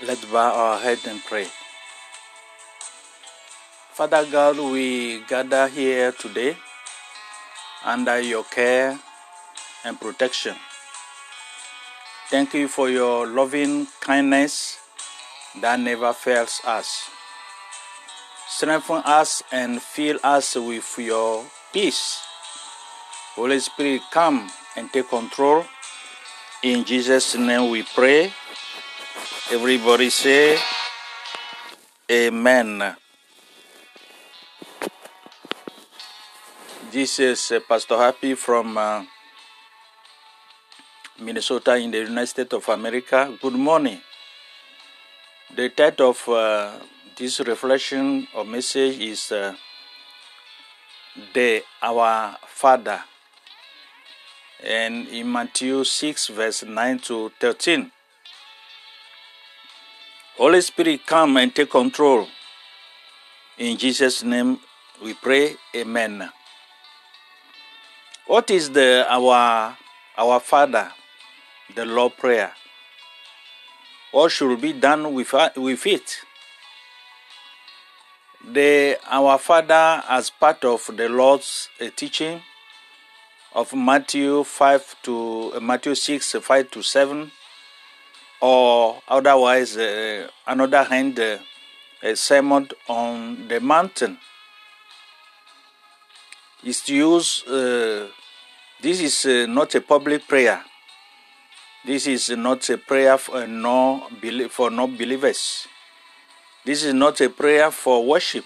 Let's bow our head and pray. Father God, we gather here today under your care and protection. Thank you for your loving kindness that never fails us. Strengthen us and fill us with your peace. Holy Spirit, come and take control. In Jesus' name we pray. Everybody say, Amen. This is uh, Pastor Happy from uh, Minnesota in the United States of America. Good morning. The title of uh, this reflection or message is uh, the Our Father, and in Matthew 6, verse 9 to 13. Holy Spirit, come and take control. In Jesus' name we pray, Amen. What is the our our Father, the Lord Prayer? What should be done with, with it? The Our Father, as part of the Lord's uh, teaching of Matthew 5 to uh, Matthew 6 5 to 7, or otherwise, uh, another hand, uh, a sermon on the mountain, is to use. Uh, this is uh, not a public prayer. This is not a prayer for no for non believers. This is not a prayer for worship.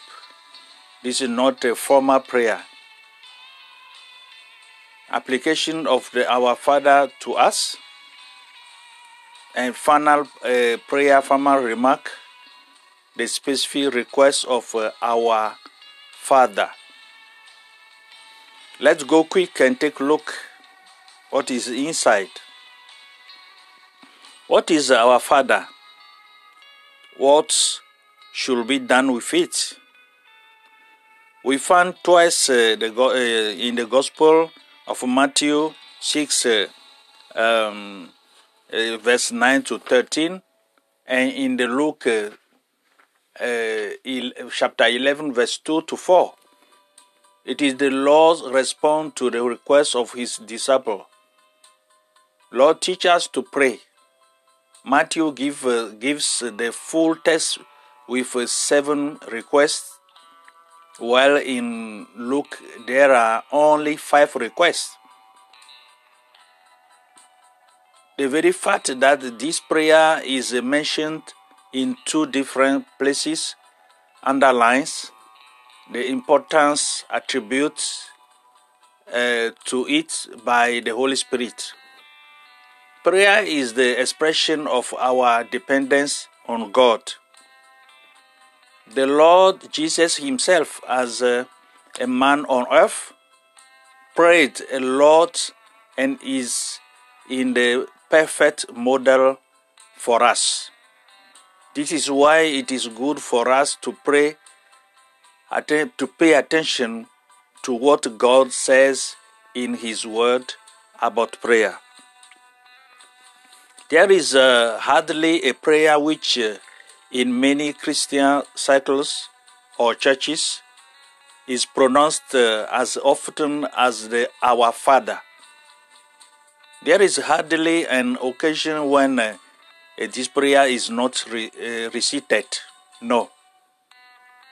This is not a formal prayer. Application of the Our Father to us. And final uh, prayer, final remark, the specific request of uh, our Father. Let's go quick and take a look what is inside. What is our Father? What should be done with it? We find twice uh, the, uh, in the Gospel of Matthew 6, uh, verse 9 to 13, and in the Luke chapter 11, verse 2 to 4. It is the Lord's response to the request of his disciple. Lord, teach us to pray. Matthew give, uh, gives the full text with uh, seven requests, while in Luke there are only five requests. The very fact that this prayer is mentioned in two different places underlines the importance attributed uh, to it by the Holy Spirit. Prayer is the expression of our dependence on God. The Lord Jesus Himself, as a, a man on earth, prayed a lot and is in the perfect model for us. This is why it is good for us to pray to pay attention to what God says in His Word about prayer. There is uh, hardly a prayer which, uh, in many Christian circles or churches, is pronounced uh, as often as the Our Father. There is hardly an occasion when uh, this prayer is not re- uh, recited. No.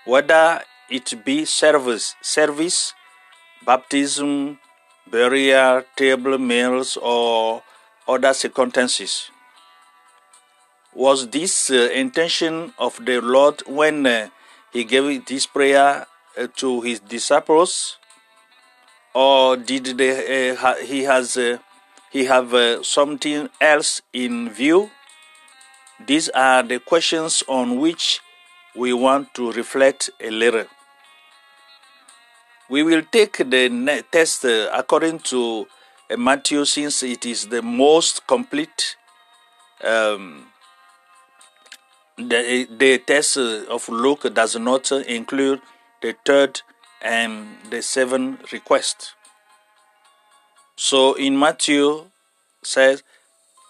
Whether it be service, service, baptism, burial, table meals, or other circumstances. Was this uh, intention of the Lord when uh, He gave this prayer uh, to His disciples, or did they, ha- He has He have uh, something else in view? These are the questions on which we want to reflect a little. We will take the test uh, according to uh, Matthew since it is the most complete. Um, the, the test of Luke does not include the third and the seventh request. So in Matthew says,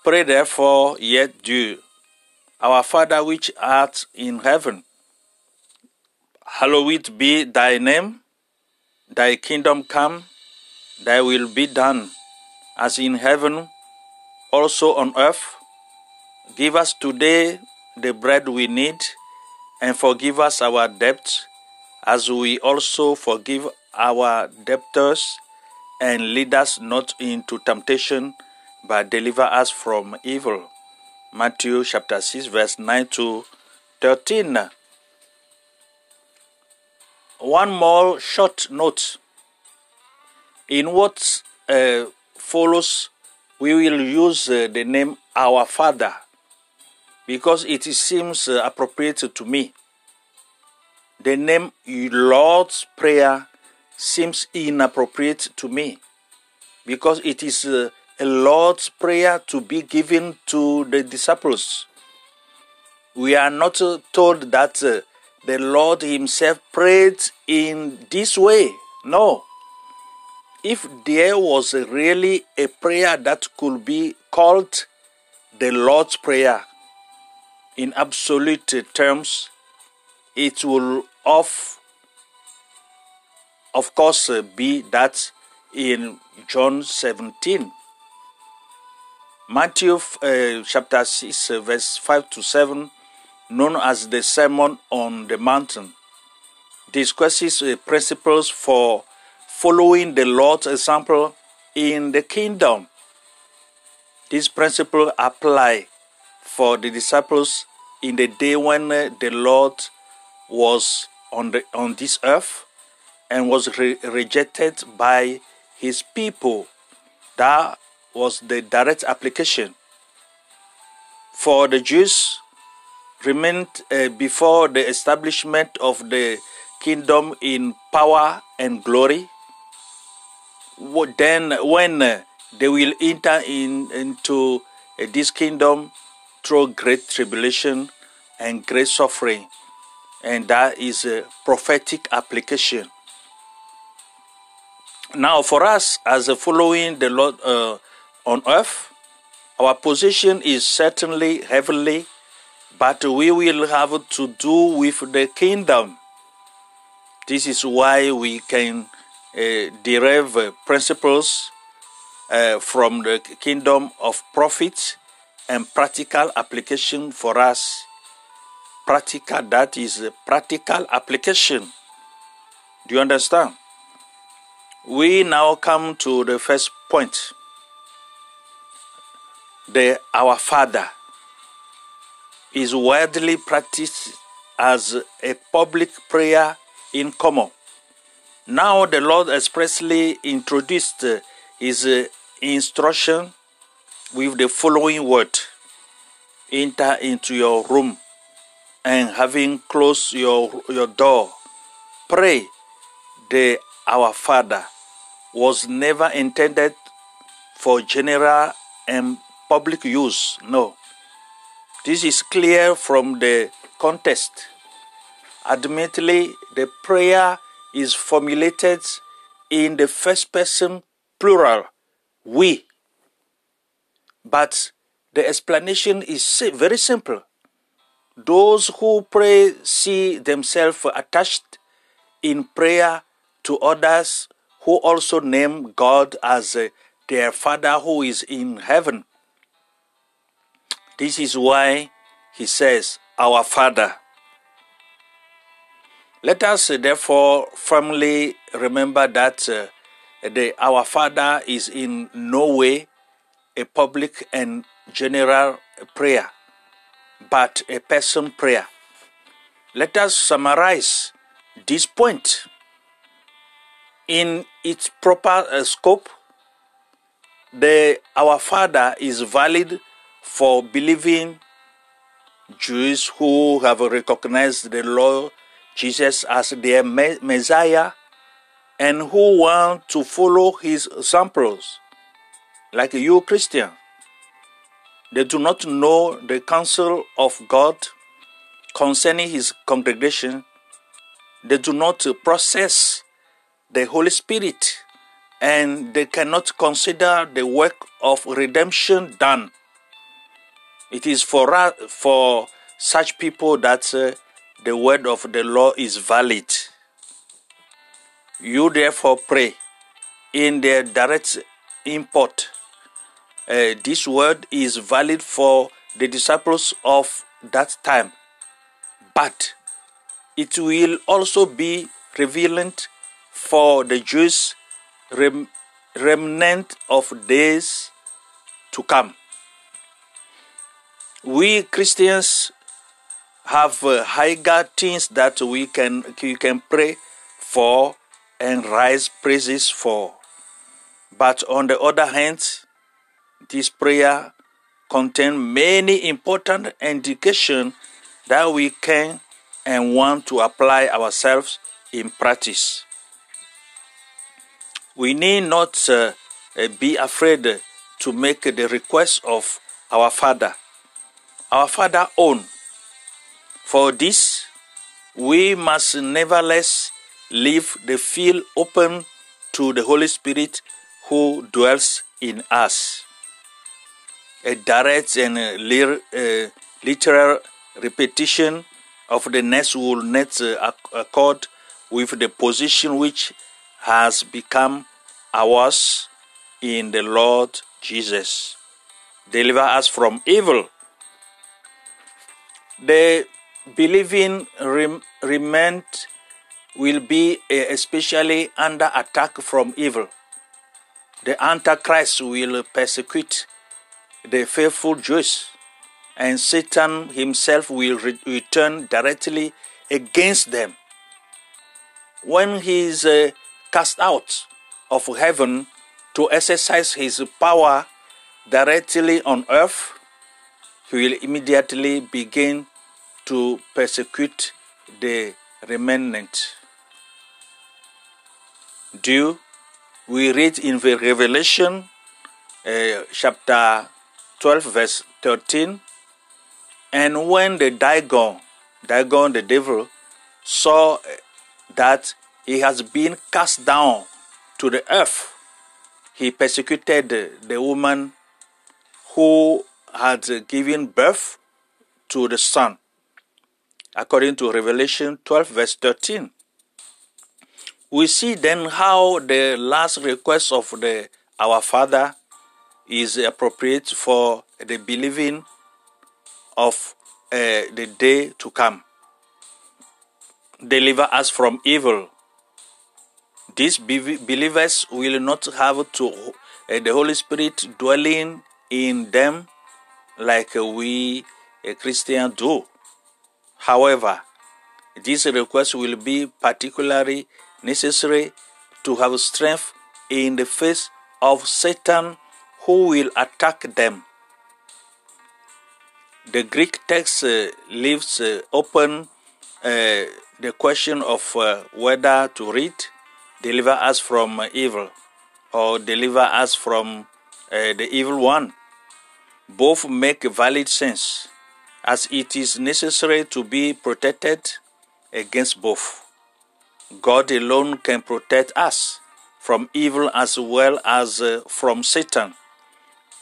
Pray therefore, yet do Our Father which art in heaven, hallowed be thy name, thy kingdom come, thy will be done, as in heaven, also on earth. Give us today the bread we need, and forgive us our debts, as we also forgive our debtors, and lead us not into temptation, but deliver us from evil. Matthew chapter 6, verse 9 to 13. One more short note. In what uh, follows, we will use uh, the name Our Father because it seems uh, appropriate to me. The name Lord's Prayer seems inappropriate to me because it is uh, a Lord's Prayer to be given to the disciples. We are not uh, told that uh, the Lord Himself prayed in this way. No. If there was really a prayer that could be called the Lord's Prayer in absolute terms, it will of of course be that in John 17 Matthew uh, chapter 6, uh, verse 5 to 7, known as the Sermon on the Mountain, discusses uh, principles for following the Lord's example in the kingdom. These principles apply for the disciples in the day when uh, the Lord was on, the, on this earth and was re- rejected by his people. That was the direct application. For the Jews, remained uh, before the establishment of the kingdom in power and glory. Then, when uh, they will enter in, into uh, this kingdom through great tribulation and great suffering, and that is a prophetic application. Now, for us, as a following the Lord, uh, on earth. Our position is certainly heavenly, but we will have to do with the kingdom. This is why we can uh, derive uh, principles from the kingdom of profit and practical application for us. Practical, that is practical application. Do you understand? We now come to the first point the Our Father is widely practiced as a public prayer in common. Now the Lord expressly introduced his instruction with the following word Enter into your room and having closed your, your door, pray. The Our Father was never intended for general and public use. No. This is clear from the context. Admittedly, the prayer is formulated in the first person plural, we. But the explanation is very simple. Those who pray see themselves attached in prayer to others who also name God as their Father who is in heaven. This is why he says, Our Father. Let us uh, therefore firmly remember that uh, the Our Father is in no way a public and general prayer, but a person prayer. Let us summarize this point in its proper uh, scope. The Our Father is valid for believing Jews who have recognized the Lord Jesus as their Messiah and who want to follow his examples, like you Christian. They do not know the counsel of God concerning his congregation. They do not process the Holy Spirit and they cannot consider the work of redemption done It is for for such people that uh, the word of the law is valid. You therefore pray in the direct import. Uh, this word is valid for the disciples of that time, but it will also be prevalent for the Jews rem- remnant of days to come. We Christians have uh, higher things that we can we can pray for and rise praises for. But on the other hand, this prayer contains many important indications that we can and want to apply ourselves in practice. We need not uh, uh be afraid to make the request of our Father, our Father own. For this, we must nevertheless leave the field open to the Holy Spirit who dwells in us. A direct and uh, literal repetition of the next will not uh, accord with the position which has become ours in the Lord Jesus. Deliver us from evil. The believing rem- will be especially under attack from evil. The Antichrist will persecute the faithful Jews, and Satan himself will re- return directly against them. When he is uh, cast out of heaven to exercise his power directly on earth, he will immediately begin to persecute the remnant. Do we read in the Revelation uh, chapter 12, verse 13? And when the Dagon, Dagon the devil, saw that he has been cast down to the earth, he persecuted the woman who had given birth to the son according to Revelation 12, verse 13. We see then how the last request of the our Father is appropriate for the believing of uh, the day to come. Deliver us from evil. These believers will not have to uh, the Holy Spirit dwelling in them like we a Christian do. However, this request will be particularly necessary to have strength in the face of Satan who will attack them. The Greek text uh, leaves uh, open uh, the question of uh, whether to read deliver us from evil or deliver us from uh, the evil one. Both make valid sense as it is necessary to be protected against both. God alone can protect us from evil as well as uh, from Satan,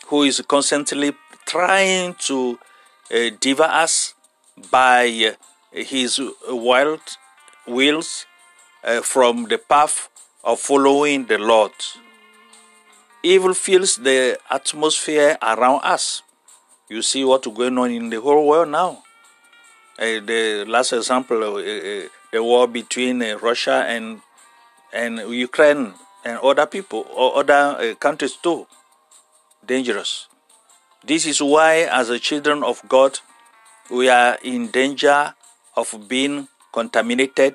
who is constantly trying to uh, devour us by uh, his wild wills uh, from the path of following the Lord. Evil fills the atmosphere around us you see what's going on in the whole world now. Uh, the last example, uh, uh, the war between uh, Russia and and Ukraine and other people or other uh, countries too, dangerous. This is why, as a children of God, we are in danger of being contaminated,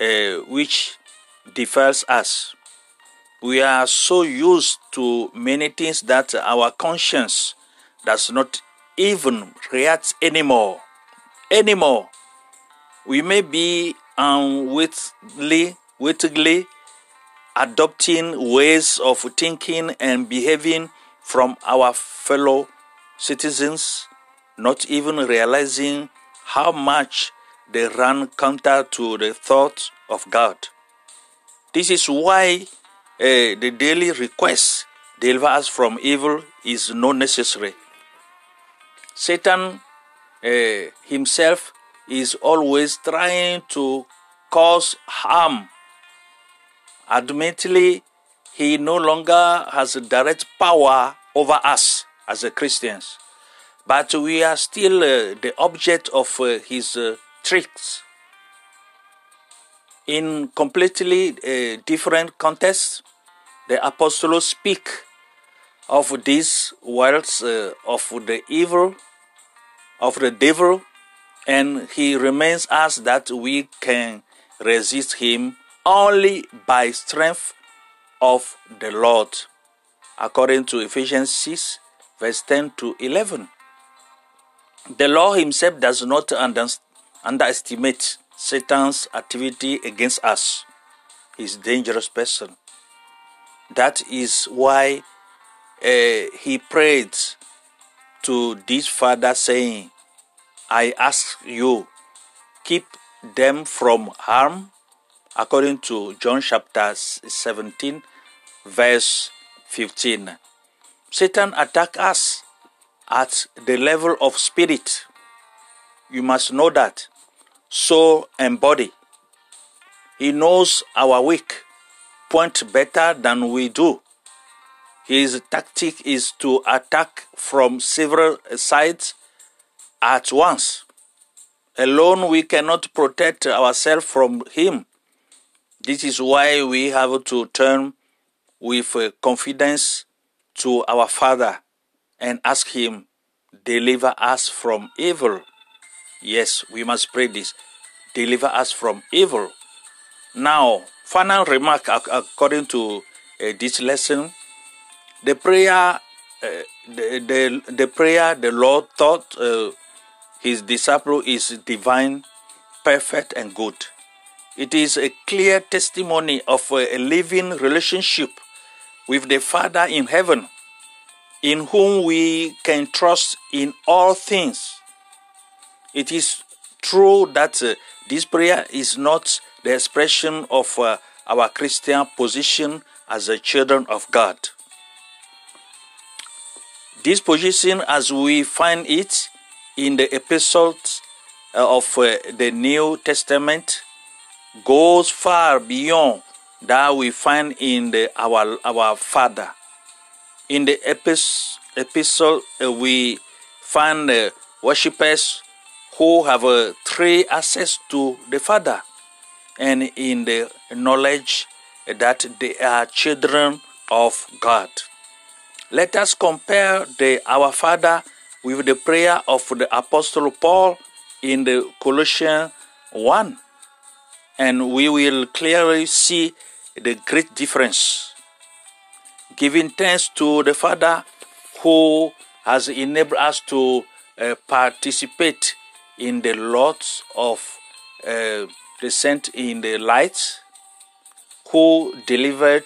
uh, which defiles us. We are so used to many things that our conscience does not even react anymore. Anymore. We may be unwittingly, wittingly adopting ways of thinking and behaving from our fellow citizens, not even realizing how much they run counter to the thoughts of God. This is why uh, the daily request, deliver us from evil, is not necessary. Satan uh, himself is always trying to cause harm. Admittedly, he no longer has direct power over us as Christians, but we are still uh, the object of his tricks. In completely uh, different contexts, the apostles speak of these worlds uh, of the evil, of the devil, and he reminds us that we can resist him only by strength of the Lord, according to Ephesians 6, verse 10 to 11. The Lord himself does not underestimate Satan's activity against us. He's a dangerous person. That is why uh, he prayed to this father, saying, I ask you, keep them from harm, according to John chapter 17, verse 15. Satan attack us at the level of spirit. You must know that. Soul and body. He knows our weak point better than we do. His tactic is to attack from several sides at once. Alone, we cannot protect ourselves from him. This is why we have to turn with confidence to our Father and ask Him, deliver us from evil. Yes, we must pray this. Deliver us from evil. Now, final remark according to uh, this lesson the prayer, uh, the, the, the prayer the Lord taught uh, his disciple is divine, perfect, and good. It is a clear testimony of a living relationship with the Father in heaven, in whom we can trust in all things. It is true that uh, this prayer is not the expression of uh, our Christian position as the children of God. This position, as we find it in the epistles uh, of uh, the New Testament, goes far beyond that we find in the, our our Father. In the epis, epistle, uh, we find uh, worshippers who have uh, three access to the Father, and in the knowledge that they are children of God. Let us compare the Our Father with the prayer of the Apostle Paul in the Colossians 1, and we will clearly see the great difference. Giving thanks to the Father who has enabled us to uh, participate in the lots of uh, descent in the light, who delivered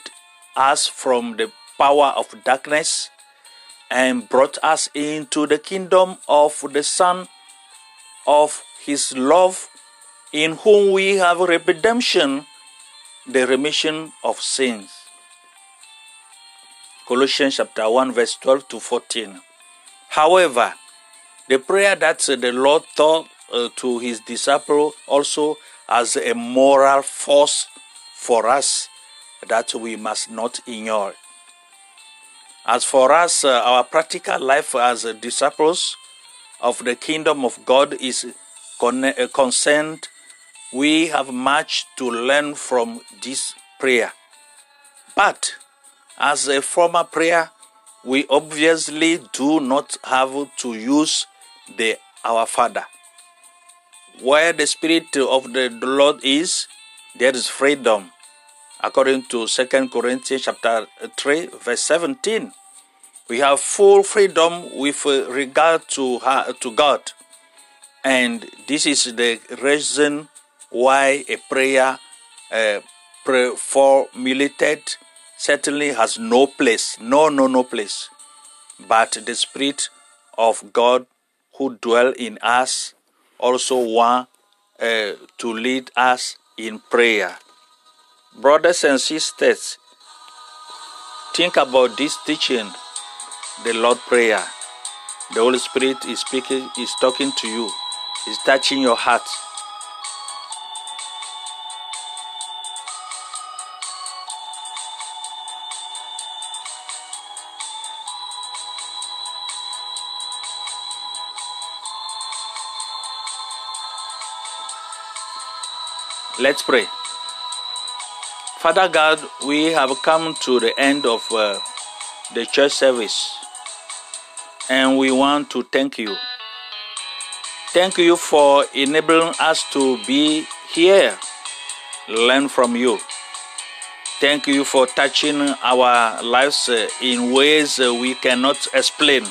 us from the power of darkness and brought us into the kingdom of the Son of His love, in whom we have redemption, the remission of sins. Colossians chapter 1, verse 12 to 14. However, the prayer that the Lord taught uh, to his disciple also as a moral force for us that we must not ignore. As for us, uh, our practical life as uh, disciples of the kingdom of God is con- uh, concerned, we have much to learn from this prayer. But as a former prayer, we obviously do not have to use the Our Father. Where the Spirit of the Lord is, there is freedom according to 2 Corinthians chapter 3 verse 17. We have full freedom with regard to her, to God. And this is the reason why a prayer uh, formulated certainly has no place. No, no, no place. But the Spirit of God who dwell in us also want uh, to lead us in prayer. Brothers and sisters, think about this teaching, the Lord Prayer. The Holy Spirit is speaking, is talking to you, is touching your heart. Let's pray. Father God, we have come to the end of uh, the church service and we want to thank you. Thank you for enabling us to be here, learn from you. Thank you for touching our lives uh, in ways uh, we cannot explain.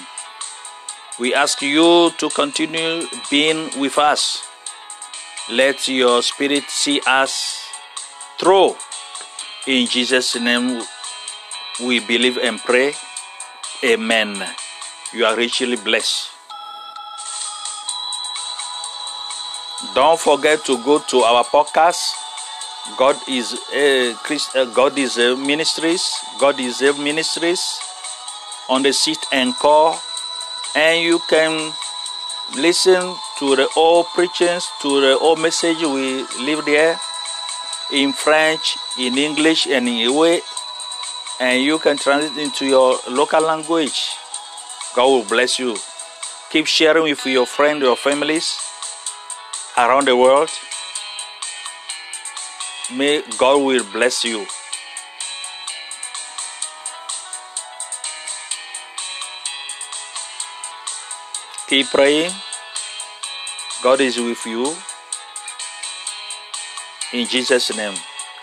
We ask you to continue being with us let your spirit see us through. In Jesus' name we believe and pray. Amen. You are richly blessed. Don't forget to go to our podcast. God is uh, Christ, uh, God is uh, ministries. God is uh, ministries on the seat and call, and you can listen to the old preachings, to the old message we live there in French, in English, and in way, and you can translate into your local language. God will bless you. Keep sharing with your friends, your families around the world. May God will bless you. Keep praying. God is with you. In Jesus' name,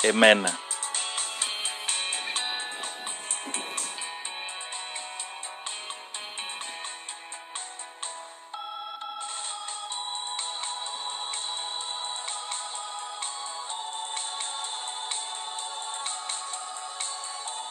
amen.